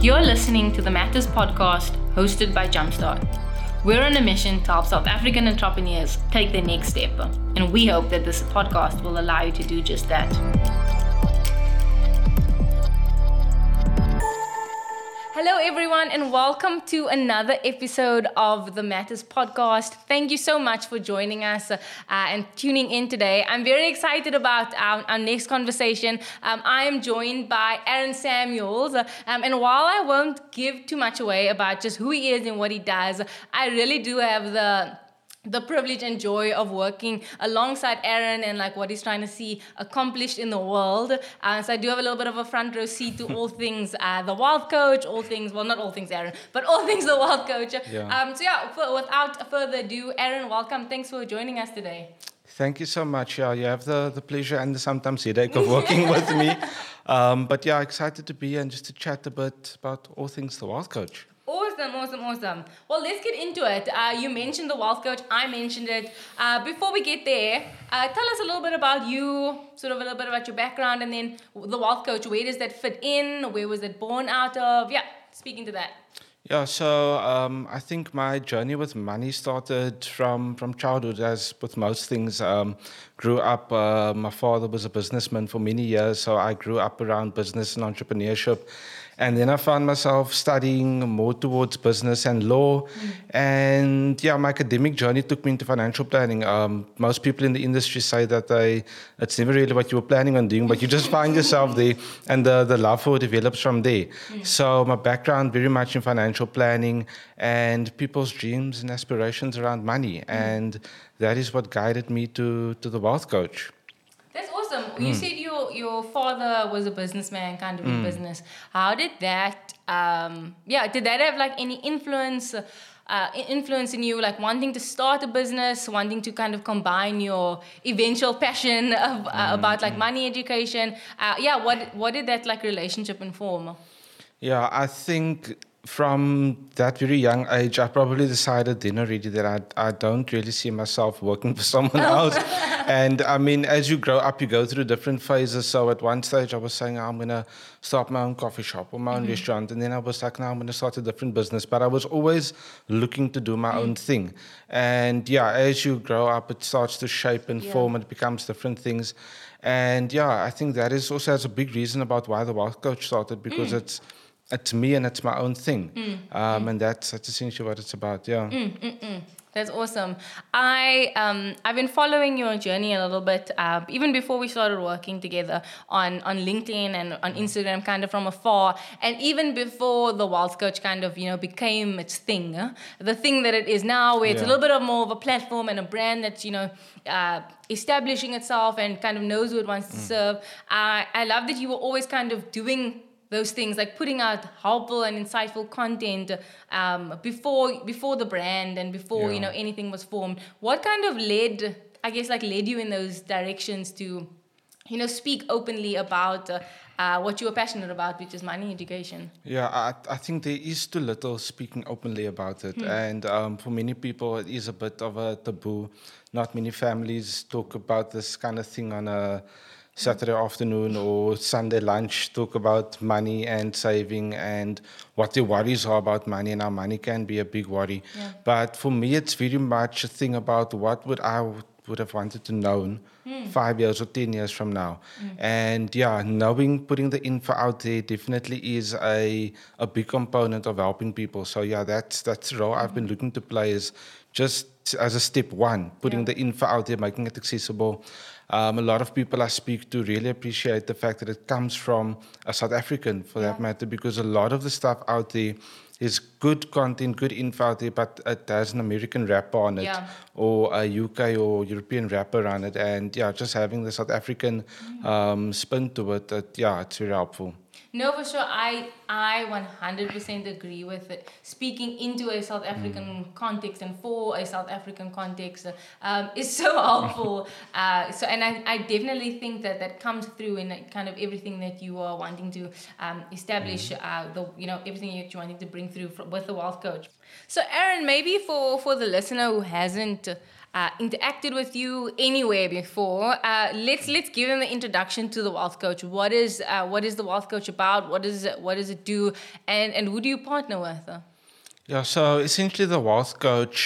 You're listening to the Matters podcast hosted by Jumpstart. We're on a mission to help South African entrepreneurs take their next step, and we hope that this podcast will allow you to do just that. Hello, everyone, and welcome to another episode of the Matters podcast. Thank you so much for joining us uh, and tuning in today. I'm very excited about our, our next conversation. Um, I am joined by Aron Samuels, um, and while I won't give too much away about just who he is and what he does, I really do have the the privilege and joy of working alongside Aron and like what he's trying to see accomplished in the world. Uh, so I do have a little bit of a front row seat to all things uh, the Wealth Coach, all things well not all things Aron, but all things the Wealth Coach. Yeah. Um, so yeah, for, without further ado, Aron, welcome. Thanks for joining us today. Thank you so much. Yeah, you have the, the pleasure and sometimes headache of working with me. Um, but yeah, excited to be here and just to chat a bit about all things the Wealth Coach. Awesome, awesome, awesome. Well, let's get into it. Uh, you mentioned the wealth coach. I mentioned it. Uh, before we get there, uh, tell us a little bit about you, sort of a little bit about your background, and then the wealth coach. Where does that fit in? Where was it born out of? Yeah, speaking to that. Yeah, so um, I think my journey with money started from, from childhood, as with most things. Um, grew up, uh, my father was a businessman for many years, so I grew up around business and entrepreneurship. And then I found myself studying more towards business and law. Mm. And yeah, my academic journey took me into financial planning. Um, most people in the industry say that they, it's never really what you were planning on doing, but you just find yourself there and the, the love for it develops from there. Mm. So my background very much in financial planning and people's dreams and aspirations around money. Mm. And that is what guided me to, to the wealth coach. That's awesome. You hmm. said your your father was a businessman, kind of in hmm. business. How did that? Um, yeah, did that have like any influence? Uh, influence in you, like wanting to start a business, wanting to kind of combine your eventual passion of, uh, mm, about like money education. Uh, yeah, what what did that like relationship inform? Yeah, I think from that very young age, I probably decided then already that I, I don't really see myself working for someone else. and I mean, as you grow up, you go through different phases. So at one stage, I was saying, I'm going to start my own coffee shop or my own mm-hmm. restaurant. And then I was like, now I'm going to start a different business. But I was always looking to do my mm-hmm. own thing. And yeah, as you grow up, it starts to shape and yeah. form and it becomes different things. And yeah, I think that is also has a big reason about why the Wealth Coach started because mm. it's it's me and it's my own thing. Mm. Um, mm. And that's, that's essentially what it's about. Yeah. Mm, mm, mm. that's awesome. I um, I've been following your journey a little bit, uh, even before we started working together on on LinkedIn and on Instagram, kind of from afar, and even before the Wealth Coach kind of you know became its thing, uh, the thing that it is now, where it's yeah. a little bit of more of a platform and a brand that's you know uh, establishing itself and kind of knows who it wants to mm. serve. I I love that you were always kind of doing those things like putting out helpful and insightful content um, before before the brand and before yeah. you know anything was formed what kind of led i guess like led you in those directions to you know speak openly about uh, uh, what you are passionate about, which is money education. Yeah, I, I think there is too little speaking openly about it. Hmm. And um, for many people, it is a bit of a taboo. Not many families talk about this kind of thing on a Saturday afternoon or Sunday lunch talk about money and saving and what the worries are about money and how money can be a big worry. Yeah. But for me, it's very much a thing about what would I would have wanted to know mm. five years or ten years from now. Mm. And yeah, knowing putting the info out there definitely is a a big component of helping people. So yeah, that's that's the role mm-hmm. I've been looking to play is just as a step one, putting yeah. the info out there, making it accessible. Um, a lot of people I speak to really appreciate the fact that it comes from a South African, for yeah. that matter, because a lot of the stuff out there is good content, good info out there, but it has an American wrapper on it, yeah. or a UK or European wrapper on it, and yeah, just having the South African mm. um, spin to it, it, yeah, it's very helpful. No, for sure. I I 100% agree with it. Speaking into a South African mm. context and for a South African context um, is so helpful. uh, so, and I, I definitely think that that comes through in kind of everything that you are wanting to um, establish. Mm. Uh, the you know everything that you're wanting to bring through with the Wealth Coach. So, Aron, maybe for for the listener who hasn't uh, interacted with you anywhere before, uh, let's let's give them the introduction to the Wealth Coach. What is uh, what is the Wealth Coach about? What does it, what does it do? And and who do you partner with? Yeah, so essentially the Wealth Coach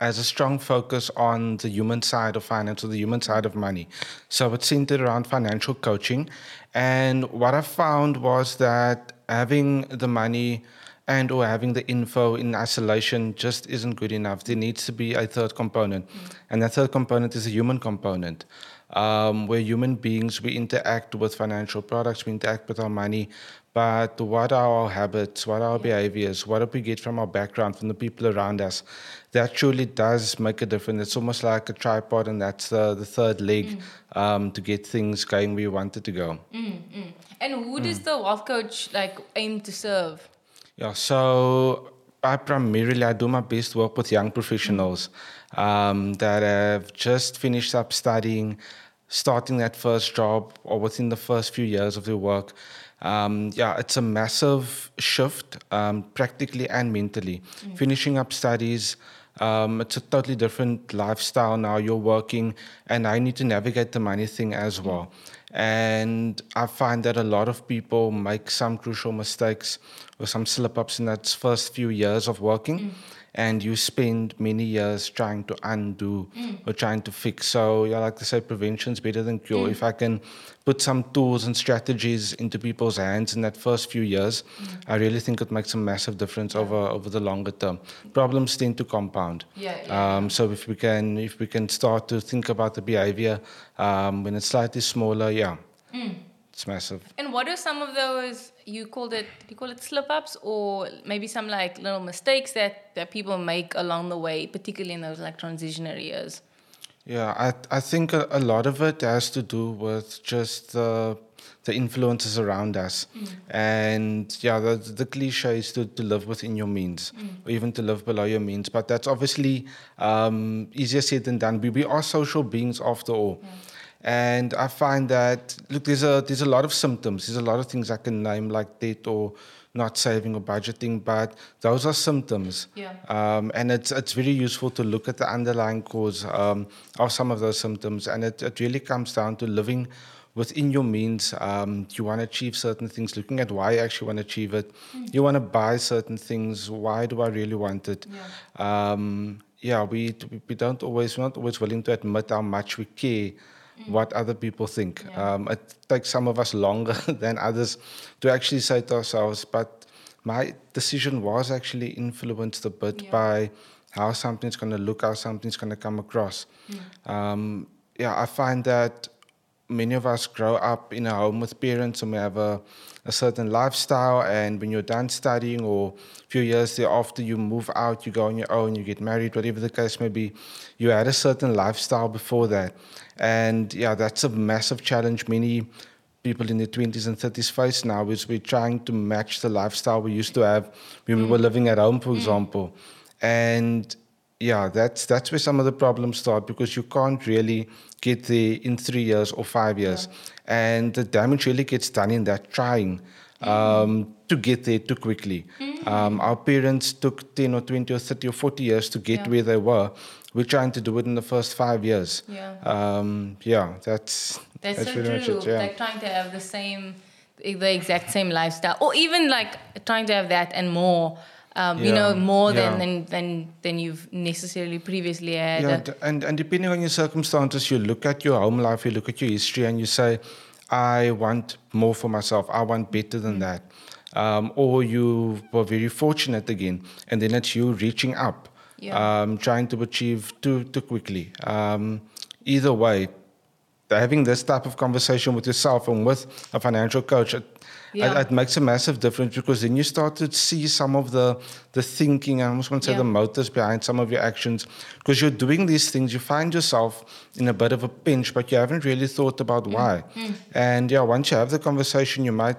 has a strong focus on the human side of finance or the human side of money. So it's centered around financial coaching. And what I found was that having the money and or having the info in isolation just isn't good enough. There needs to be a third component. Mm. And that third component is a human component. Um, where human beings, we interact with financial products, we interact with our money, but what are our habits, what are our behaviors, what do we get from our background, from the people around us, that truly does make a difference. It's almost like a tripod, and that's uh, the third leg mm. um, to get things going where you want it to go. Mm, mm. And who does the wealth coach like aim to serve? Yeah, so I primarily I do my best work with young professionals um, that have just finished up studying, starting that first job, or within the first few years of their work. Um, yeah, it's a massive shift, um, practically and mentally. Mm. Finishing up studies, um, it's a totally different lifestyle now. You're working, and I need to navigate the money thing as well. And I find that a lot of people make some crucial mistakes or some slip ups in that first few years of working. Mm. And you spend many years trying to undo mm. or trying to fix. So, yeah, like to say, prevention is better than cure. Mm. If I can put some tools and strategies into people's hands in that first few years, mm. I really think it makes a massive difference yeah. over over the longer term. Problems tend to compound. Yeah, yeah, um, so if we can if we can start to think about the behavior um, when it's slightly smaller, yeah. Mm. It's massive. And what are some of those you called it you call it slip ups or maybe some like little mistakes that, that people make along the way, particularly in those like transitionary years? Yeah, I I think a, a lot of it has to do with just the the influences around us. Mm. And yeah, the, the cliche is to, to live within your means, mm. or even to live below your means. But that's obviously um, easier said than done. We, we are social beings after all. Yeah. And I find that look, there's a there's a lot of symptoms. There's a lot of things I can name like debt or not saving or budgeting, but those are symptoms. Yeah. Um, and it's it's very useful to look at the underlying cause um, of some of those symptoms, and it, it really comes down to living within your means. Um, you want to achieve certain things, looking at why you actually want to achieve it. Mm. You want to buy certain things. Why do I really want it? Yeah. Um, yeah, we we don't always we're not always willing to admit how much we care. What other people think. Yeah. Um, it takes some of us longer than others to actually say to ourselves, but my decision was actually influenced a bit yeah. by how something's going to look, how something's going to come across. Mm. Um, yeah, I find that many of us grow up in a home with parents and we have a, a certain lifestyle and when you're done studying or a few years thereafter you move out you go on your own you get married whatever the case may be you had a certain lifestyle before that and yeah, that's a massive challenge many people in their 20s and 30s face now is we're trying to match the lifestyle we used to have when mm. we were mm. living at home, for mm. example. And yeah, that's that's where some of the problems start because you can't really get there in three years or five years. Yeah. And the damage really gets done in that trying mm. um, to get there too quickly. Mm. Um, our parents took 10 or 20 or 30 or 40 years to get yeah. where they were we're trying to do it in the first five years. Yeah. Um, yeah, that's that's, that's so true. It, yeah. Like trying to have the same, the exact same lifestyle, or even like trying to have that and more. Um, yeah. You know, more yeah. than, than than than you've necessarily previously had. Yeah, and and depending on your circumstances, you look at your home life, you look at your history, and you say, "I want more for myself. I want better than mm-hmm. that." Um, or you were very fortunate again, and then it's you reaching up yeah. um, trying to achieve too too quickly. Um, either way, having this type of conversation with yourself and with a financial coach, it, yeah. it, it, makes a massive difference because then you start to see some of the the thinking, I almost want to say yeah. the motives behind some of your actions. Because you're doing these things, you find yourself in a bit of a pinch, but you haven't really thought about mm. why. Mm. And yeah, once you have the conversation, you might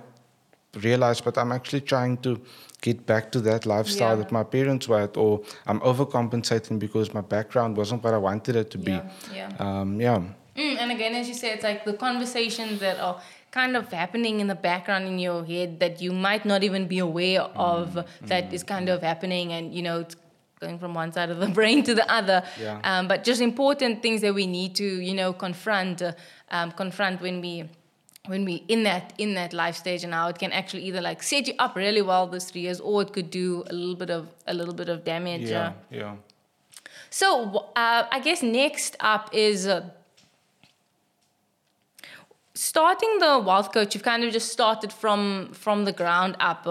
realize, but I'm actually trying to get back to that lifestyle yeah. that my parents were at, or I'm overcompensating because my background wasn't what I wanted it to be. Yeah. Yeah. Um, yeah. Mm, and again, as you say, it's like the conversations that are kind of happening in the background in your head that you might not even be aware of mm. that mm. is kind of happening, and you know, it's going from one side of the brain to the other. Yeah. Um, but just important things that we need to, you know, confront, uh, um, confront when we when we in that in that life stage and how it can actually either like set you up really well those three years or it could do a little bit of a little bit of damage. Yeah, uh. yeah. So uh, I guess next up is uh, starting the wealth coach. You've kind of just started from from the ground up.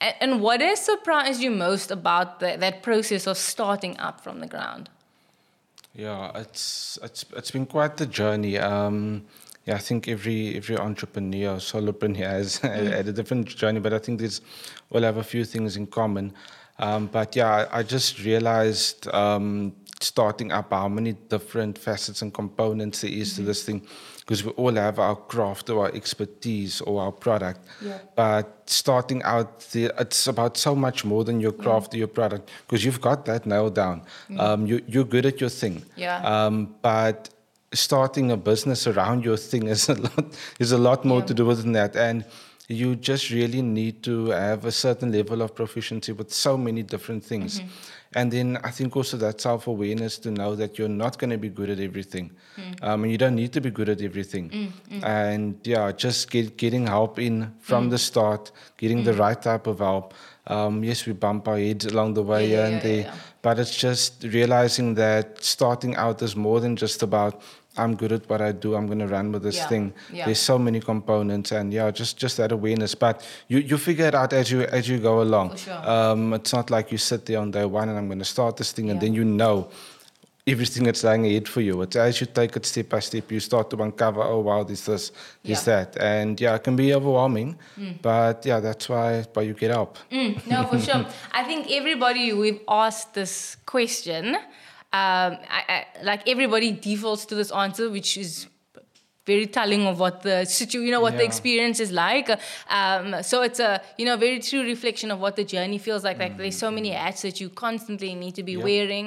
and, and what has surprised you most about the, that process of starting up from the ground? Yeah, it's it's it's been quite the journey. Um, yeah, I think every every entrepreneur, solopreneur has had a different journey, but I think there's all have a few things in common. Um, but yeah, I, I just realized um, starting up how many different facets and components there is to this thing, because we all have our craft or our expertise or our product. Yeah. But starting out, the, it's about so much more than your craft or your product, because you've got that nailed down. Um, you, you're good at your thing. Yeah. Um, but starting a business around your thing is a lot is a lot more Yeah. to do with than that, and you just really need to have a certain level of proficiency with so many different things. Mm-hmm. And then I think also that self awareness to know that you're not going to be good at everything, Mm. um, and you don't need to be good at everything. And yeah, just get, getting help in from Mm. the start, getting the right type of help. Um, yes, we bump our heads along the way yeah, and yeah, there, yeah. but it's just realizing that starting out is more than just about I'm good at what I do. I'm going to run with this Yeah, thing. yeah. There's so many components, and yeah, just just that awareness. But you you figure it out as you as you go along. Sure. Um, it's not like you sit there on day one and I'm going to start this thing, and then you know everything that's lying ahead for you. It's as you take it step by step, you start to uncover. Oh wow, this, there's Yeah. that, and yeah, it can be overwhelming. But yeah, that's why why you get up. Mm, no, for sure. I think everybody we've asked this question, um, I, I, like everybody defaults to this answer, which is very telling of what the situ, you know, what the experience is like. Um, so it's a, you know, very true reflection of what the journey feels like. Like there's so many hats that you constantly need to be Yeah. wearing.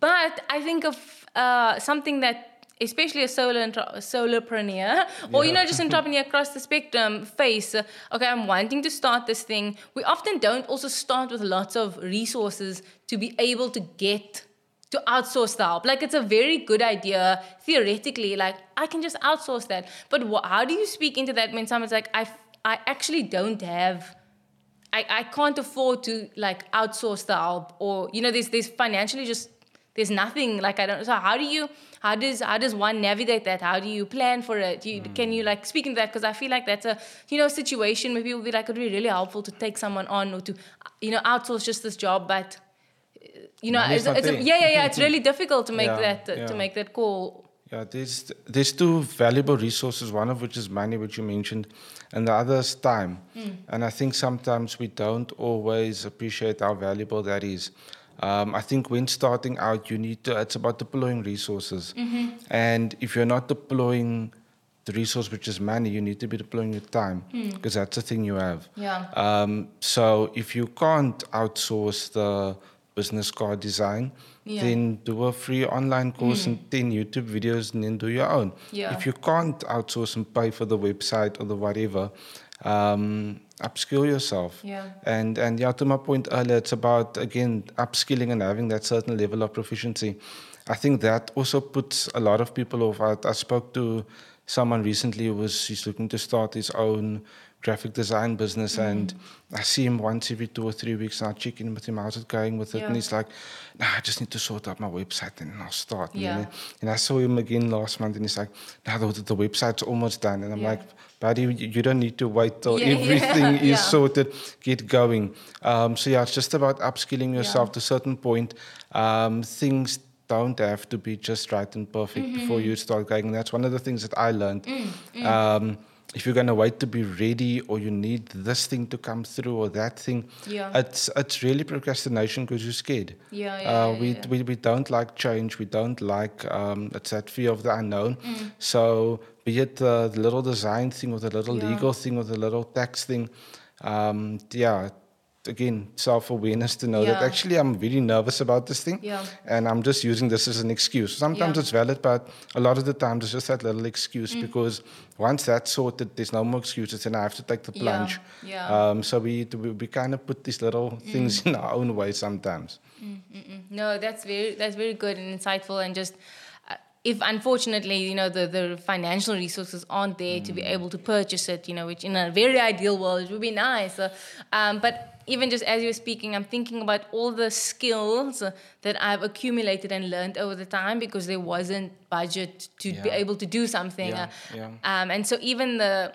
But I think of uh, something that especially a solo intro- solopreneur or you know just entrepreneur across the spectrum face okay i'm wanting to start this thing we often don't also start with lots of resources to be able to get to outsource the help. Like it's a very good idea theoretically like i can just outsource that. But wh- how do you speak into that when someone's like i f- i actually don't have I, I can't afford to like outsource the help or you know there's there's financially just there's nothing like I don't so how do you how does how does one navigate that? How do you plan for it? You, hmm. can you like speak into that? Because I feel like that's a you know situation where people be like it would be really helpful to take someone on or to you know outsource just this job but you know it's, it's a, yeah yeah yeah it's really difficult to make Yeah, that uh, yeah. to make that call Yeah, there's there's two valuable resources. One of which is money, which you mentioned, and the other is time. And I think sometimes we don't always appreciate how valuable that is. Um, I think when starting out, you need to. It's about deploying resources, and if you're not deploying the resource, which is money, you need to be deploying your time because that's the thing you have. Yeah. Um, so if you can't outsource the business card design, Yeah. then do a free online course and 10 YouTube videos and then do your own. Yeah. If you can't outsource and pay for the website or the whatever, um, upskill yourself. Yeah. And and yeah, to my point earlier, it's about again upskilling and having that certain level of proficiency. I think that also puts a lot of people off. I, I spoke to someone recently who was he's looking to start his own graphic design business Mm-hmm. and I see him once every two or three weeks and I check in with him, how's it going with it? Yeah. And he's like, nah, I just need to sort out my website and I'll start. And, Yeah. then- and I saw him again last month and he's like, nah, the, the website's almost done. And I'm Yeah. like, buddy, you, you don't need to wait till everything is sorted, get going. Um, so yeah, it's just about upskilling yourself to a certain point. Um, things don't have to be just right and perfect Mm-hmm. before you start going. And that's one of the things that I learned. Mm, Um, if you're gonna wait to be ready, or you need this thing to come through, or that thing, Yeah. it's it's really procrastination because you're scared. Yeah, yeah, uh, yeah, we, yeah. we we don't like change. We don't like um, it's that fear of the unknown. Mm. So be it the, the little design thing, or the little Yeah. legal thing, or the little tax thing, um, yeah, again self awareness to know that actually I'm really nervous about this thing, Yeah. and I'm just using this as an excuse. Sometimes Yeah. it's valid, but a lot of the times it's just that little excuse Mm. because once that's sorted, there's no more excuses, and I have to take the plunge. Yeah. Um, so we, we we kind of put these little things in our own way sometimes. No, that's very that's very good and insightful, and just if unfortunately you know the the financial resources aren't there to be able to purchase it, you know, which in a very ideal world it would be nice. Uh, um, but even just as you're speaking, I'm thinking about all the skills that I've accumulated and learned over the time because there wasn't budget to be able to do something. Yeah, uh, yeah. Um, and so even the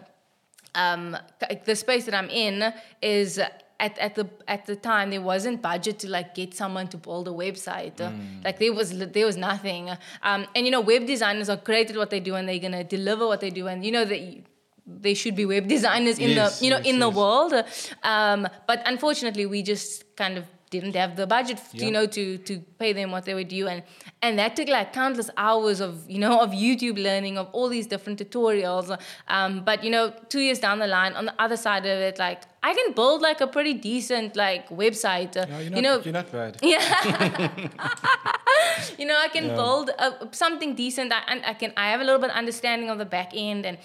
um, the space that I'm in is at, at the at the time there wasn't budget to like get someone to build a website. Uh, Mm. Like there was there was nothing. Um, and you know, web designers are great at what they do, and they're gonna deliver what they do. And you know that. There should be web designers in Yes, the you know yes, in the world, um, but unfortunately we just kind of didn't have the budget Yeah. you know to to pay them what they were due and and that took like countless hours of you know of youtube learning of all these different tutorials um, but you know two years down the line on the other side of it like i can build like a pretty decent like website uh, Yeah, you're you know you're not bad. Yeah. you know i can Yeah. build a, something decent I, and i can i have a little bit of understanding of the back end and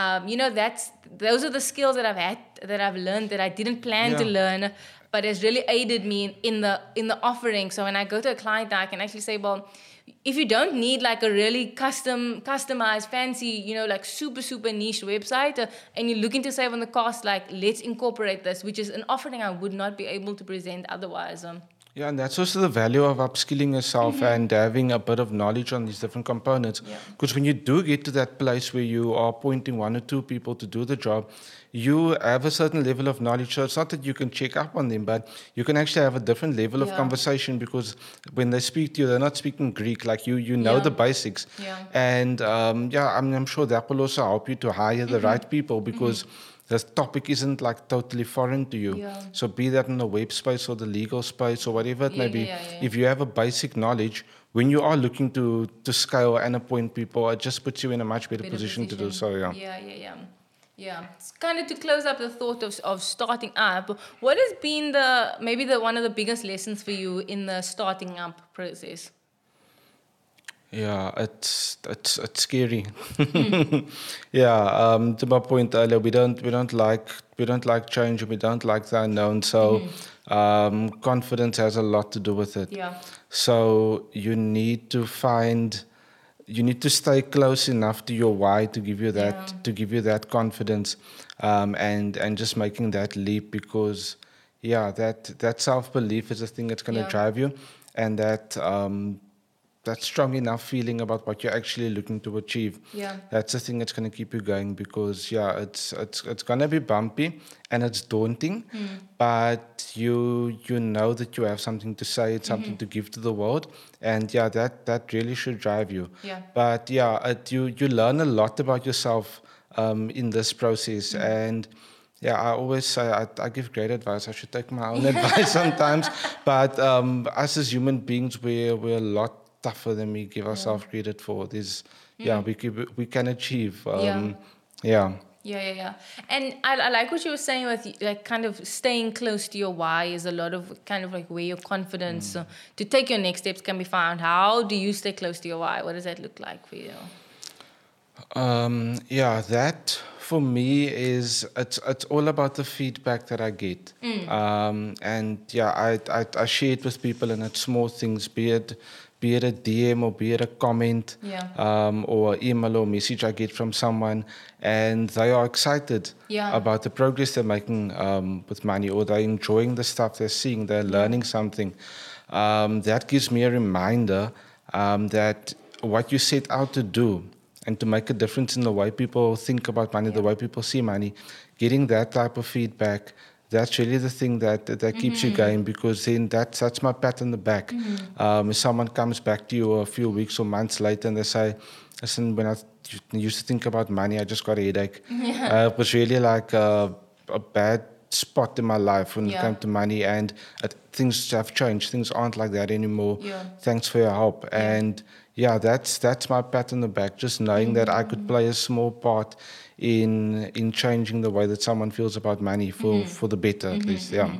um, you know that's those are the skills that i've had that i've learned that i didn't plan to learn but it's really aided me in, the in the offering. So when i go to a client i can actually say well if you don't need like a really custom customized fancy you know like super super niche website uh, and you're looking to save on the cost like let's incorporate this which is an offering i would not be able to present otherwise um, Yeah, and that's also the value of upskilling yourself and having a bit of knowledge on these different components. Mm-hmm. Yeah. Because when you do get to that place where you are appointing one or two people to do the job, you have a certain level of knowledge. So it's not that you can check up on them, but you can actually have a different level of conversation because when they speak to you, they're not speaking Greek. Like you, you know Yeah. the basics. Yeah. And um, yeah, I'm, I'm sure that will also help you to hire Mm-hmm. the right people because. The topic isn't like totally foreign to you. Yeah. So be that in the web space or the legal space or whatever it may be. yeah, yeah, yeah. If you have a basic knowledge, when you are looking to to scale and appoint people, it just puts you in a much better, better position, to do so. Yeah. Yeah, yeah, yeah. Yeah, it's kind of to close up the thought of, of starting up. What has been the maybe the one of the biggest lessons for you in the starting up process? Yeah, it's it's it's scary. yeah, um, to my point earlier, we don't we don't like we don't like change. We don't like the unknown. So um, confidence has a lot to do with it. Yeah, So you need to find, you need to stay close enough to your why to give you that Yeah. to give you that confidence, um, and and just making that leap because, yeah, that that self belief is the thing that's going to Yeah. drive you, and that um, that strong enough feeling about what you're actually looking to achieve. yeah, That's the thing that's going to keep you going because yeah, it's it's it's going to be bumpy and it's daunting, but you you know that you have something to say, it's something to give to the world, and yeah, that that really should drive you. yeah, But yeah, it, you you learn a lot about yourself um, in this process, and yeah, I always say I, I give great advice. I should take my own advice sometimes, but um, us as human beings, we're we're a lot tougher than we give ourselves credit for. There's yeah, we can, we can achieve. Um, yeah. yeah, yeah, yeah. And I, I like what you were saying with like kind of staying close to your why is a lot of kind of like where your confidence uh, to take your next steps can be found. How do you stay close to your why? What does that look like for you? Um, yeah, that for me is it's it's all about the feedback that I get, um, and yeah, I, I I share it with people, and it's small things, be it be it a DM or be it a comment, Yeah. um, or email or message I get from someone, and they are excited Yeah. about the progress they're making um, with money, or they're enjoying the stuff they're seeing, they're learning something. Um, that gives me a reminder um, that what you set out to do and to make a difference in the way people think about money, the way people see money, getting that type of feedback, that's really the thing that that keeps you going because then that's that's my pat on the back. Um, if someone comes back to you a few weeks or months later and they say, "Listen, when I used to think about money, I just got a headache. Uh, it was really like a, a bad spot in my life when it came to money, and it, things have changed. Things aren't like that anymore. Yeah. Thanks for your help." And yeah, that's that's my pat on the back. Just knowing that I could play a small part in in changing the way that someone feels about money for Mm-hmm. for the better, at least. Yeah.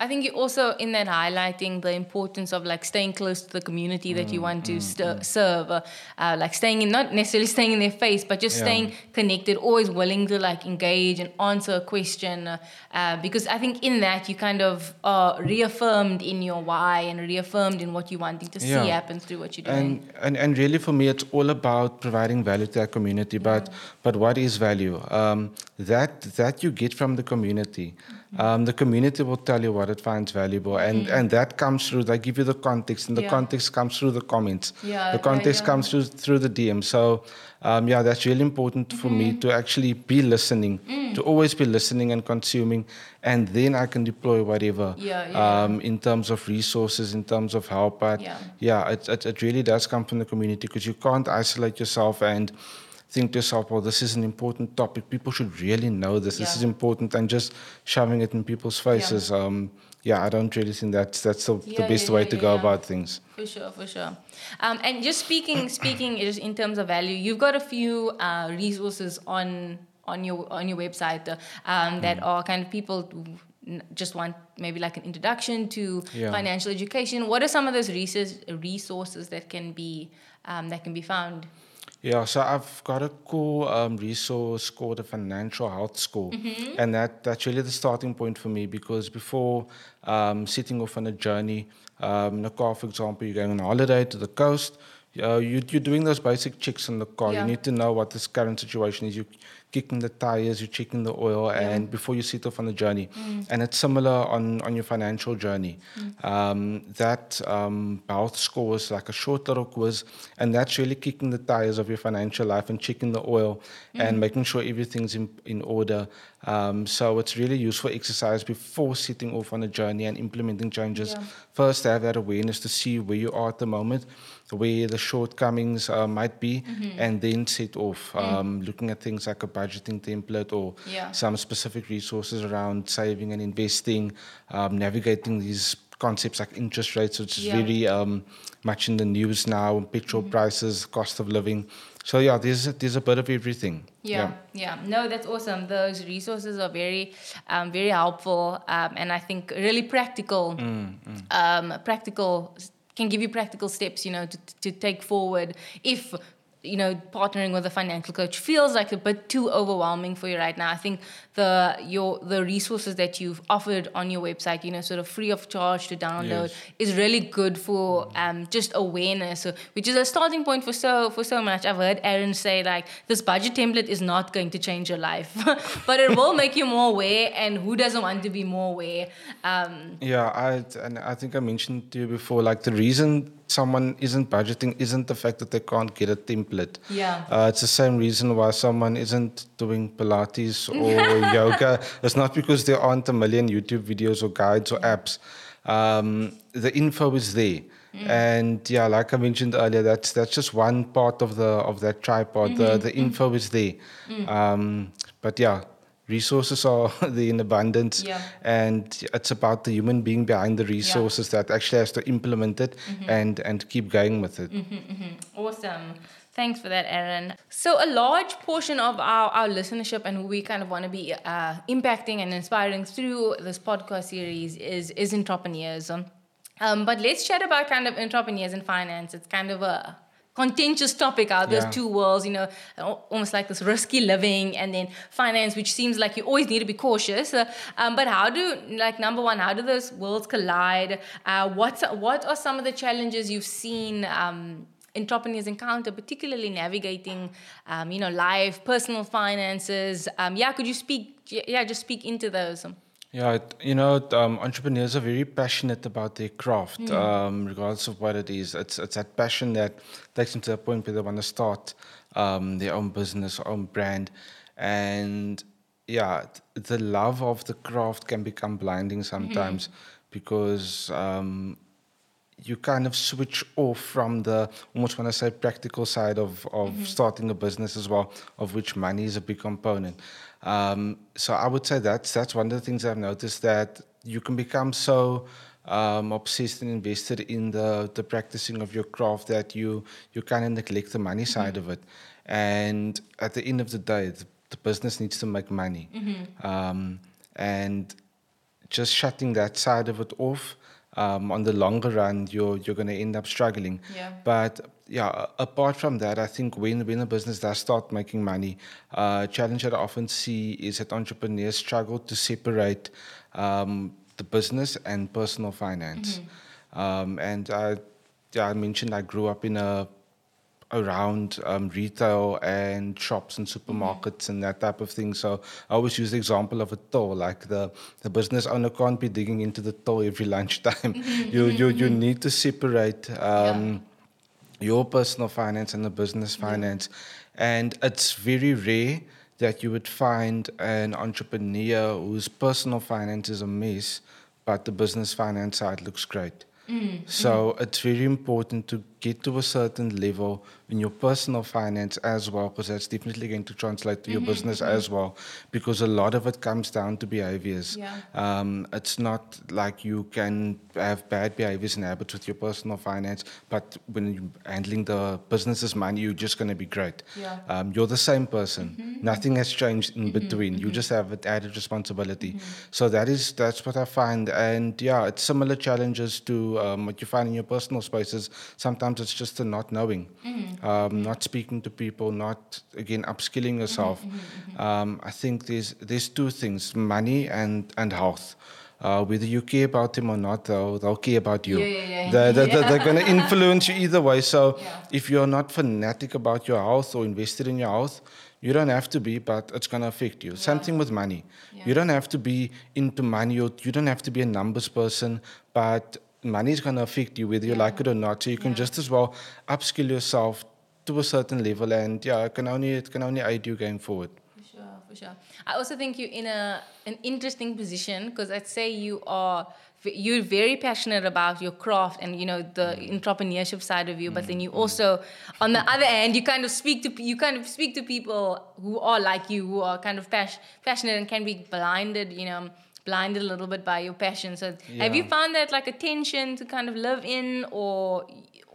I think you also in that highlighting the importance of like staying close to the community that you want to st- serve, uh, uh, like staying in not necessarily staying in their face, but just Yeah. staying connected, always willing to like engage and answer a question. Uh, uh, because I think in that you kind of are reaffirmed in your why and reaffirmed in what you're wanting to see happen through what you're doing. And, and and really for me it's all about providing value to our community but but what is value um, that that you get from the community um, the community will tell you what it finds valuable and and that comes through they give you the context and the Yeah. context comes through the comments Yeah, the context yeah. comes through through the DM so um, yeah that's really important for me Mm-hmm. to actually be listening Mm. to always be listening and consuming and then I can deploy whatever Yeah, yeah. um, in terms of resources in terms of help but Yeah. yeah, it, it, it really does come from the community because you can't isolate yourself and think to yourself, well, this is an important topic. People should really know this. This is important, and just shoving it in people's faces. Yeah, um, yeah I don't really think that's that's the, the Yeah, best yeah, way yeah, to yeah, go yeah. about things. For sure, for sure. Um, and just speaking, speaking just in terms of value, you've got a few uh, resources on on your on your website uh, um, Mm. that are kind of people just want maybe like an introduction to Yeah. financial education. What are some of those resources resources that can be um, that can be found? Yeah, so I've got a cool um, resource called the Financial Health Score, and that that's really the starting point for me because before um, setting off on a journey, um, in a car, for example, you're going on a holiday to the coast. Uh, you, you're doing those basic checks in the car. Yeah. You need to know what this current situation is. You're kicking the tires, you're checking the oil, and before you set off on the journey. And it's similar on, on your financial journey. Um, that um, health score is like a short little quiz, and that's really kicking the tires of your financial life and checking the oil and making sure everything's in, in order. Um, so it's really useful exercise before setting off on a journey and implementing changes. Yeah. First, have that awareness to see where you are at the moment, where the shortcomings uh, might be, and then set off. Um, Looking at things like a budgeting template or Yeah. some specific resources around saving and investing, um, navigating these concepts like interest rates, which is Yeah. very um, much in the news now, petrol prices, cost of living. So yeah, there's a, there's a bit of everything. Yeah, yeah, No, that's awesome. Those resources are very, um, very helpful, um, and I think really practical. Um, practical can give you practical steps, you know, to to take forward if you know partnering with a financial coach feels like a bit too overwhelming for you right now. I think the your the resources that you've offered on your website, you know, sort of free of charge to download, Yes. is really good for um, just awareness, so, which is a starting point for so for so much. I've heard Aron say like this budget template is not going to change your life, but it will make you more aware. And who doesn't want to be more aware? Um, Yeah, I and I think I mentioned to you before, like the reason someone isn't budgeting isn't the fact that they can't get a template. Yeah. Uh, it's the same reason why someone isn't doing Pilates or yoga. It's not because there aren't a million YouTube videos or guides or apps. Um, the info is there. And yeah, like I mentioned earlier, that's that's just one part of the of that tripod. The the info is there. Um, but yeah, resources are there in abundance Yeah. and it's about the human being behind the resources that actually has to implement it and and keep going with it Awesome. Thanks for that, Aron. So, a large portion of our, our listenership and who we kind of want to be uh, impacting and inspiring through this podcast series is, is entrepreneurs. Um, but let's chat about kind of entrepreneurs and finance. It's kind of a contentious topic out those Yeah. two worlds, you know, almost like this risky living and then finance, which seems like you always need to be cautious. Uh, um, but how do, like, number one, how do those worlds collide? Uh, what's, what are some of the challenges you've seen? Um, entrepreneurs encounter, particularly navigating, um, you know, life, personal finances. Um, yeah, could you speak? Yeah, just speak into those. Yeah, it- you know, um, entrepreneurs are very passionate about their craft, um, regardless of what it is. It's it's that passion that takes them to the point where they want to start um, their own business, own brand, and yeah, the love of the craft can become blinding sometimes because. Um, you kind of switch off from the almost want to say practical side of, of starting a business as well, of which money is a big component. Um, so I would say that's that's one of the things I've noticed that you can become so um, obsessed and invested in the the practicing of your craft that you you kind of neglect the money side of it. And at the end of the day, the, the business needs to make money, um, and just shutting that side of it off, um, on the longer run, you're you're going to end up struggling. Yeah. But yeah, apart from that, I think when when a business does start making money, uh, challenge that I often see is that entrepreneurs struggle to separate um, the business and personal finance. Um, and I, yeah, I mentioned I grew up in a around um, retail and shops and supermarkets and that type of thing. So I always use the example of a till, like the, the business owner can't be digging into the till every lunchtime. you, you, you need to separate um, your personal finance and the business finance. And it's very rare that you would find an entrepreneur whose personal finance is a mess, but the business finance side looks great. Mm, so mm-hmm. it's very important to get to a certain level in your personal finance as well, because that's definitely going to translate to your business as well, because a lot of it comes down to behaviors. Yeah. Um, it's not like you can have bad behaviors and habits with your personal finance, but when you're handling the business's money, you're just going to be great. Yeah. Um, you're the same person. Nothing has changed in between. You just have an added responsibility. So that is that's what I find, and yeah, it's similar challenges to um, what you find in your personal spaces. Sometimes it's just the not knowing, um, not speaking to people, not again upskilling yourself. Um, I think there's there's two things: money and and health. Uh, whether you care about them or not, they'll, they'll care about you. Yeah, yeah, yeah. They're, they're, they're- going to influence you either way. So Yeah. if you're not fanatic about your health or invested in your health, you don't have to be, but it's going to affect you. Same thing with money. You don't have to be into money or you don't have to be a numbers person, but money is going to affect you whether you Yeah. like it or not. So you can Yeah. just as well upskill yourself to a certain level, and yeah, it can only it can only aid you going forward. For sure, for sure. I also think you're in a an interesting position because I'd say you are you're very passionate about your craft and you know the mm. entrepreneurship side of you, but mm, then you mm. also, on the other end you kind of speak to you kind of speak to people who are like you, who are kind of pas- passionate and can be blinded, you know. Blinded a little bit by your passion. So, have you found that like a tension to kind of live in, or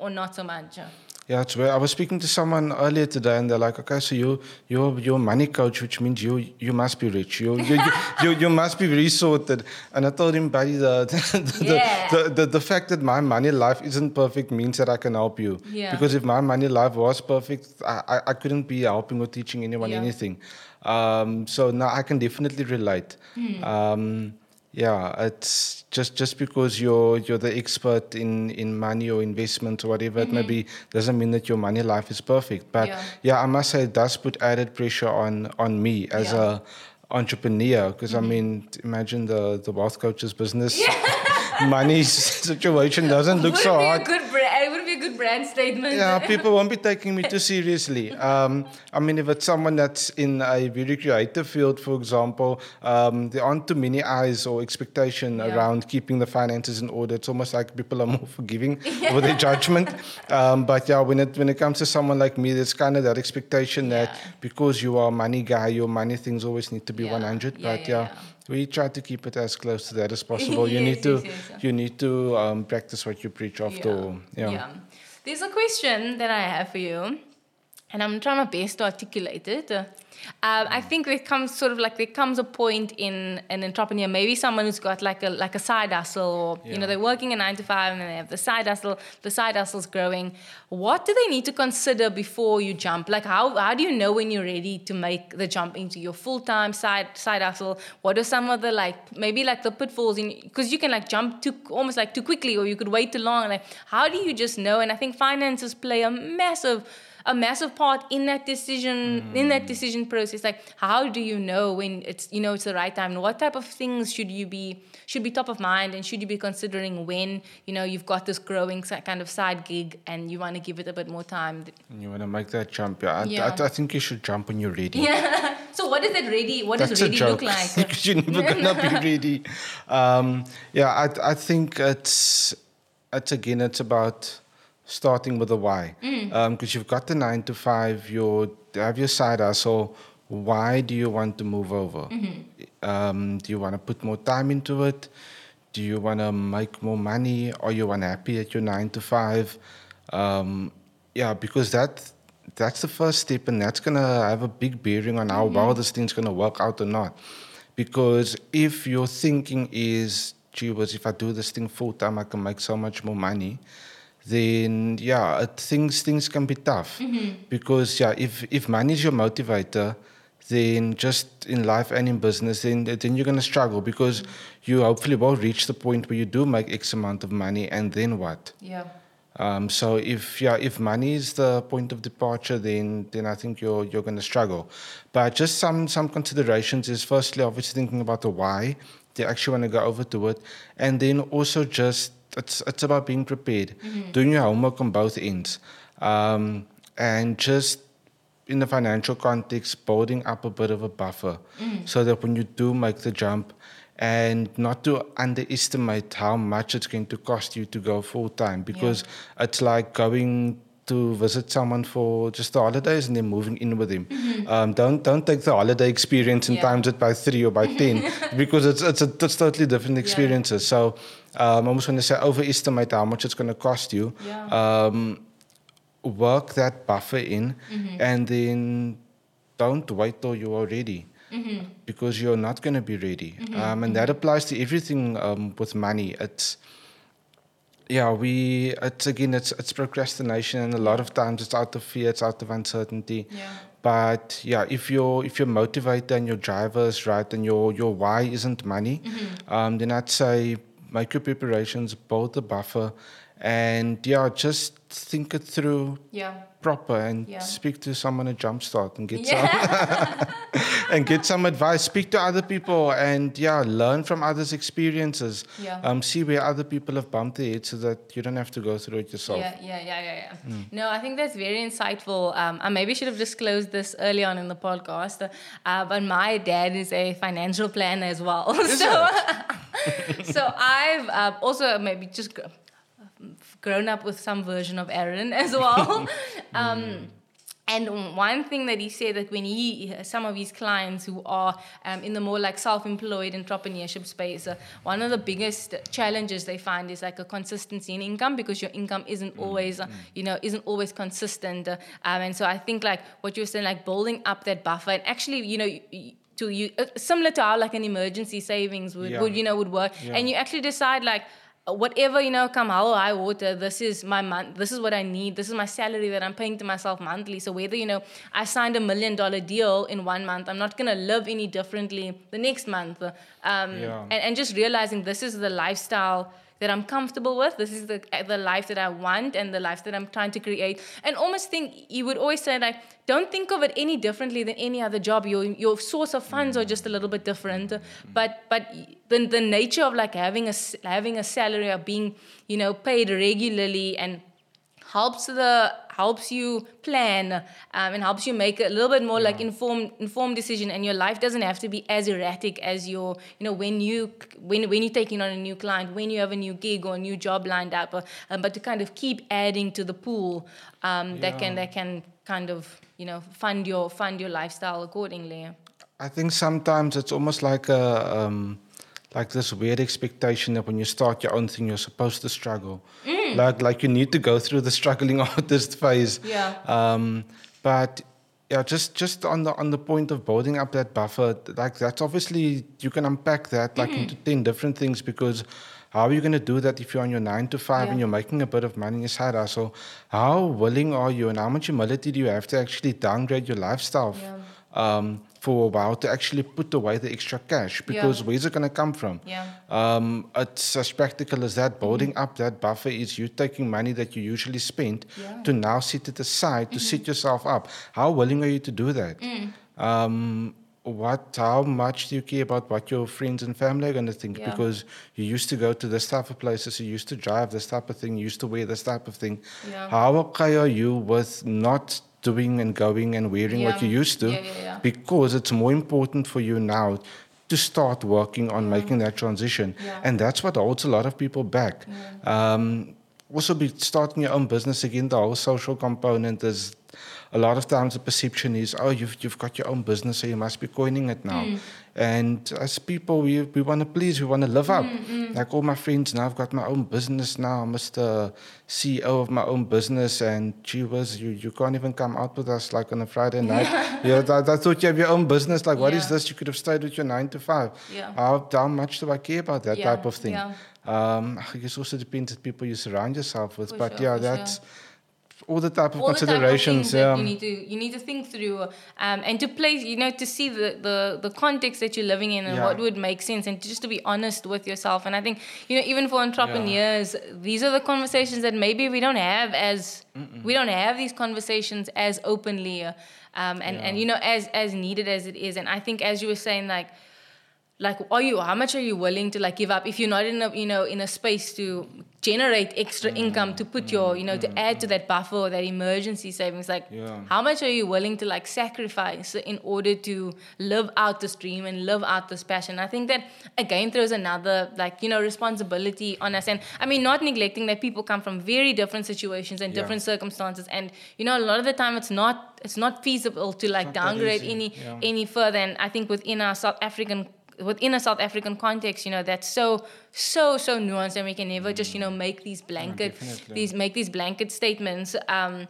or not so much? Yeah, it's where I was speaking to someone earlier today, and they're like, "Okay, so you you're you're a money coach, which means you you must be rich. You you you, you, you must be very sorted." And I told him, "Buddy, the the, Yeah. the, the the fact that my money life isn't perfect means that I can help you. Yeah. Because if my money life was perfect, I I, I couldn't be helping or teaching anyone Yeah. anything. Um, so now I can definitely relate. Hmm. Um, yeah, it's just just because you're you're the expert in in money or investment or whatever it may be doesn't mean that your money life is perfect. But Yeah. yeah, I must say it does put added pressure on on me as Yeah. a entrepreneur because I mean imagine the the wealth coach's business money situation doesn't look would so hard. Brand? It would be a good brand statement. Yeah, people won't be taking me too seriously. Um, I mean, if it's someone that's in a very creative field, for example, um, there aren't too many eyes or expectation Yeah. around keeping the finances in order. It's almost like people are more forgiving with their judgment. Um, but yeah, when it when it comes to someone like me, there's kind of that expectation that Yeah. because you are a money guy, your money things always need to be Yeah. 100. Yeah, but yeah, yeah. yeah. We try to keep it as close to that as possible. you Yes, need to yes, yes, you need to um, practice what you preach after all. Yeah. There's a question that I have for you, and I'm trying my best to articulate it. Uh, I think there comes sort of like there comes a point in an entrepreneur, maybe someone who's got like a like a side hustle, or you know they're working a nine to five and then they have the side hustle. The side hustle's growing. What do they need to consider before you jump? Like how how do you know when you're ready to make the jump into your full time side side hustle? What are some of the like maybe like the pitfalls in because you can like jump too almost like too quickly or you could wait too long. Like how do you just know? And I think finances play a massive a massive part in that decision in that decision process like how do you know when it's you know it's the right time what type of things should you be should be top of mind and should you be considering when you know you've got this growing kind of side gig and you want to give it a bit more time And you want to make that jump, yeah. I, Yeah. I, I think you should jump when you're ready. yeah so what is that ready what That's does ready look like because you're never gonna be ready. Um, yeah, I, I think it's it's again it's about starting with the why. Because you've got the nine to five, you have your side hustle. Why do you want to move over? Um, do you want to put more time into it? Do you want to make more money? Are you unhappy at your nine to five? Um, yeah, because that that's the first step, and that's gonna have a big bearing on how well this thing's gonna work out or not. Because if your thinking is, gee whiz, if I do this thing full time, I can make so much more money. Then yeah, it, things things can be tough. Because yeah, if if money is your motivator, then just in life and in business, then then you're gonna struggle because you hopefully will reach the point where you do make X amount of money, and then what? Yeah. Um, so if yeah, if money is the point of departure, then then I think you're you're going to struggle. But just some some considerations is firstly obviously thinking about the why they actually want to go over to it, and then also just it's it's about being prepared, doing your homework on both ends, um, and just in the financial context, building up a bit of a buffer, so that when you do make the jump, and not to underestimate how much it's going to cost you to go full time because it's like going to visit someone for just the holidays and then moving in with him. Um, don't don't take the holiday experience and Mm-hmm. Yeah. times it by three or by ten because it's it's, a, it's totally different experiences. So um, I almost going to say overestimate how much it's going to cost you. Yeah. Um, work that buffer in, Mm-hmm. and then don't wait till you are ready Mm-hmm. because you're not going to be ready. Um, and that applies to everything um, with money. It's yeah, we it's again it's it's procrastination, and a lot of times it's out of fear, it's out of uncertainty. Yeah. But yeah, if your if your motivator and your driver is right, and your your why isn't money, Mm-hmm. um, then I'd say make your preparations, build the buffer, and yeah, just think it through Yeah. proper and Yeah. speak to someone at Jumpstart and get Yeah. some and get some advice. Speak to other people and yeah, learn from others' experiences. Yeah. Um, see where other people have bumped their head so that you don't have to go through it yourself. Yeah, yeah, yeah, yeah, yeah. Mm. No, I think that's very insightful. Um, I maybe should have disclosed this early on in the podcast, uh, but my dad is a financial planner as well. so, so I've uh, also maybe just grown up with some version of Aron as well. um, and one thing that he said that when he, some of his clients who are um, in the more like self-employed entrepreneurship space, uh, one of the biggest challenges they find is like a consistency in income because your income isn't always, uh, you know, isn't always consistent. Uh, um, and so I think like what you're saying, like building up that buffer and actually, you know, to you uh, similar to how like an emergency savings would, Yeah. would you know would work, Yeah. and you actually decide like whatever you know come hell or high water this is my month this is what i need this is my salary that i'm paying to myself monthly so whether you know i signed a million dollar deal in one month i'm not going to live any differently the next month um, Yeah. and, and just realizing this is the lifestyle that I'm comfortable with. This is the the life that I want and the life that I'm trying to create. And almost think you would always say like, don't think of it any differently than any other job. Your your source of funds are just a little bit different. But but the the nature of like having a having a salary of being you know paid regularly and helps the helps you plan um, and helps you make a little bit more like informed informed decision and your life doesn't have to be as erratic as your you know when you when when you're taking on a new client when you have a new gig or a new job lined up uh, um, but to kind of keep adding to the pool um, that can that can kind of you know fund your fund your lifestyle accordingly I think sometimes it's almost like a um, like this weird expectation that when you start your own thing, you're supposed to struggle. Like like you need to go through the struggling artist phase. Yeah. Um, but yeah, just just on the on the point of building up that buffer, like that's obviously you can unpack that like into ten different things because. How are you going to do that if you're on your nine to five and you're making a bit of money in your side hustle? How willing are you and how much humility do you have to actually downgrade your lifestyle Yeah. Um, for a while to actually put away the extra cash because where's it going to come from? Yeah. Um, it's as practical as that. Building up that buffer is you taking money that you usually spend Yeah. to now set it aside to set yourself up. How willing are you to do that? Um, what? How much do you care about what your friends and family are going to think? Yeah. Because you used to go to this type of places, you used to drive this type of thing, you used to wear this type of thing. Yeah. How okay are you with not doing and going and wearing what you used to? Yeah, yeah, yeah. because it's more important for you now to start working on making that transition. Yeah. And that's what holds a lot of people back. Um, also, be starting your own business again, the whole social component is a lot of times the perception is, oh, you've, you've got your own business, so you must be coining it now. Mm. And as people, we, we want to please, we want to live up. Mm, mm. Like all my friends now, I've got my own business now. I'm Mr. CEO of my own business. And gee whiz, you, you can't even come out with us like on a Friday night. yeah, I, I, thought you have your own business. Like, what yeah. is this? You could have stayed with your nine to five. Yeah. How, how much do I care about that yeah. type of thing? Yeah. Um, I guess also depends on people you surround yourself with. For but sure, yeah, that's. Sure all the type of all considerations type of yeah. you need to you need to think through um, and to place you know to see the, the the context that you're living in and yeah. what would make sense and just to be honest with yourself and i think you know even for entrepreneurs yeah. these are the conversations that maybe we don't have as Mm-mm. we don't have these conversations as openly um, and and you know as as needed as it is and i think as you were saying like like are you how much are you willing to like give up if you're not in a you know in a space to generate extra mm, income to put mm, your you know mm, to add to that buffer or that emergency savings like yeah. how much are you willing to like sacrifice in order to live out this dream and live out this passion i think that again throws another like you know responsibility on us and i mean not neglecting that people come from very different situations and yeah. different circumstances and you know a lot of the time it's not it's not feasible to like downgrade any yeah. any further and i think within our south african within a South African context, you know, that's so so so nuanced, and we can never just you know make these blanket these make these blanket statements. Um,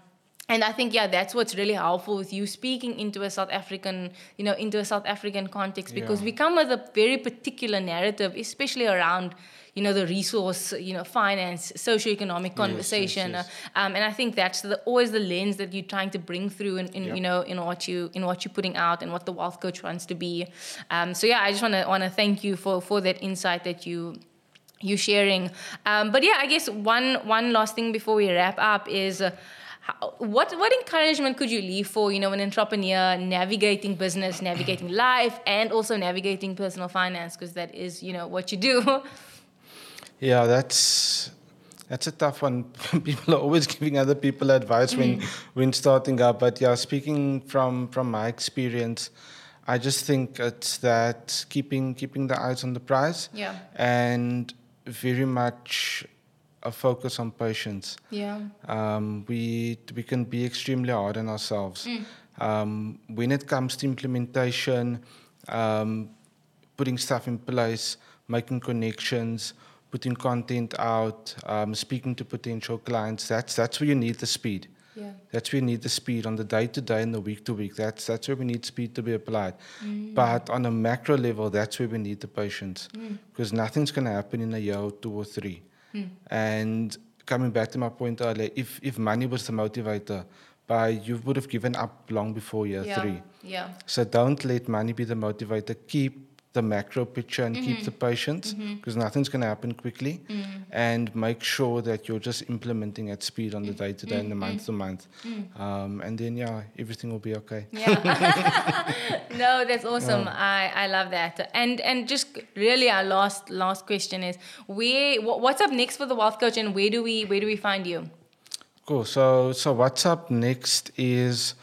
and I think yeah, that's what's really helpful with you speaking into a South African, you know, into a South African context because yeah. we come with a very particular narrative, especially around you know the resource you know finance socioeconomic conversation. yes, yes, yes. Um, and i think that's the, always the lens that you're trying to bring through in, in yep. you know in what you in what you're putting out and what the wealth coach wants to be. Um, so yeah i just want to want to thank you for for that insight that you you sharing. Um, but yeah i guess one one last thing before we wrap up is uh, how, what what encouragement could you leave for you know an entrepreneur navigating business navigating life and also navigating personal finance? Because that is you know what you do Yeah, that's that's a tough one. people are always giving other people advice when mm. when starting up. But yeah, speaking from from my experience, I just think it's that keeping keeping the eyes on the prize. Yeah. And very much a focus on patience. Yeah. Um, we we can be extremely hard on ourselves. Mm. Um, when it comes to implementation, um, putting stuff in place, making connections putting content out, um, speaking to potential clients. That's that's where you need the speed. Yeah. That's where you need the speed on the day to day and the week to week. That's that's where we need speed to be applied. Mm. But on a macro level, that's where we need the patience mm. because nothing's going to happen in a year or two or three. Mm. And coming back to my point earlier, if if money was the motivator, by you would have given up long before year yeah. three. Yeah. So don't let money be the motivator. Keep the macro picture and mm-hmm. keep the patience because mm-hmm. nothing's going to happen quickly. Mm. and make sure that you're just implementing at speed on the day to day and the month to month. Um, and then yeah everything will be okay. Yeah. No that's awesome. Yeah. I, I love that. And and just really our last last question is where what's up next for the wealth coach and where do we where do we find you? Cool. So so what's up next is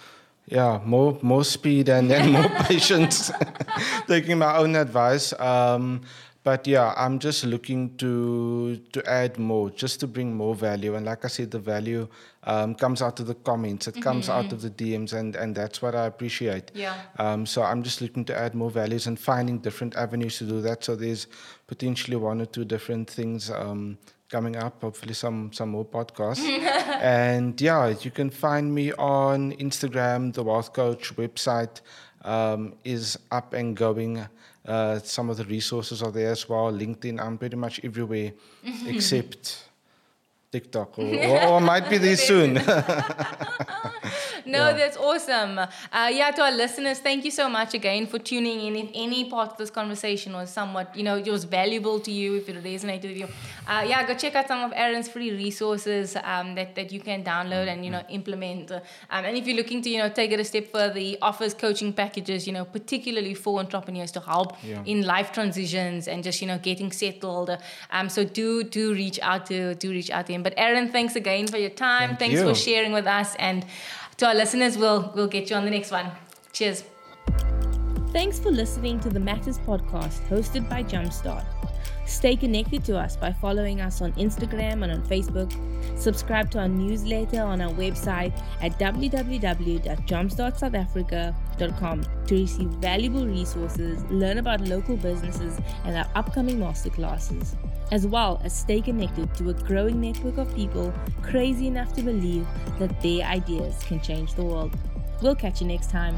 yeah, more more speed and then more patience. Taking my own advice. Um, but yeah, I'm just looking to to add more, just to bring more value. And like I said, the value um, comes out of the comments. It mm-hmm. comes out mm-hmm. of the DMs, and and that's what I appreciate. Yeah. Um, so I'm just looking to add more values and finding different avenues to do that. So there's potentially one or two different things. Um, coming up, hopefully some some more podcasts. and yeah, you can find me on Instagram. The Wealth Coach website um, is up and going. Uh, some of the resources are there as well. LinkedIn, I'm pretty much everywhere except TikTok, or, or, or might be there soon. No, yeah. that's awesome. Uh, yeah, to our listeners, thank you so much again for tuning in. If any part of this conversation was somewhat, you know, it was valuable to you, if it resonated with you, uh, yeah, go check out some of Aron's free resources um, that, that you can download and, you know, implement. Um, and if you're looking to, you know, take it a step further, he offers coaching packages, you know, particularly for entrepreneurs to help yeah. in life transitions and just, you know, getting settled. Um, so do, do reach out to, do reach out to him. But Aron, thanks again for your time. Thank thanks you. for sharing with us. And to our listeners, we'll, we'll get you on the next one. Cheers. Thanks for listening to the Matters podcast hosted by Jumpstart. Stay connected to us by following us on Instagram and on Facebook. Subscribe to our newsletter on our website at www.jumpstartsouthafrica.com to receive valuable resources, learn about local businesses, and our upcoming masterclasses, as well as stay connected to a growing network of people crazy enough to believe that their ideas can change the world. We'll catch you next time.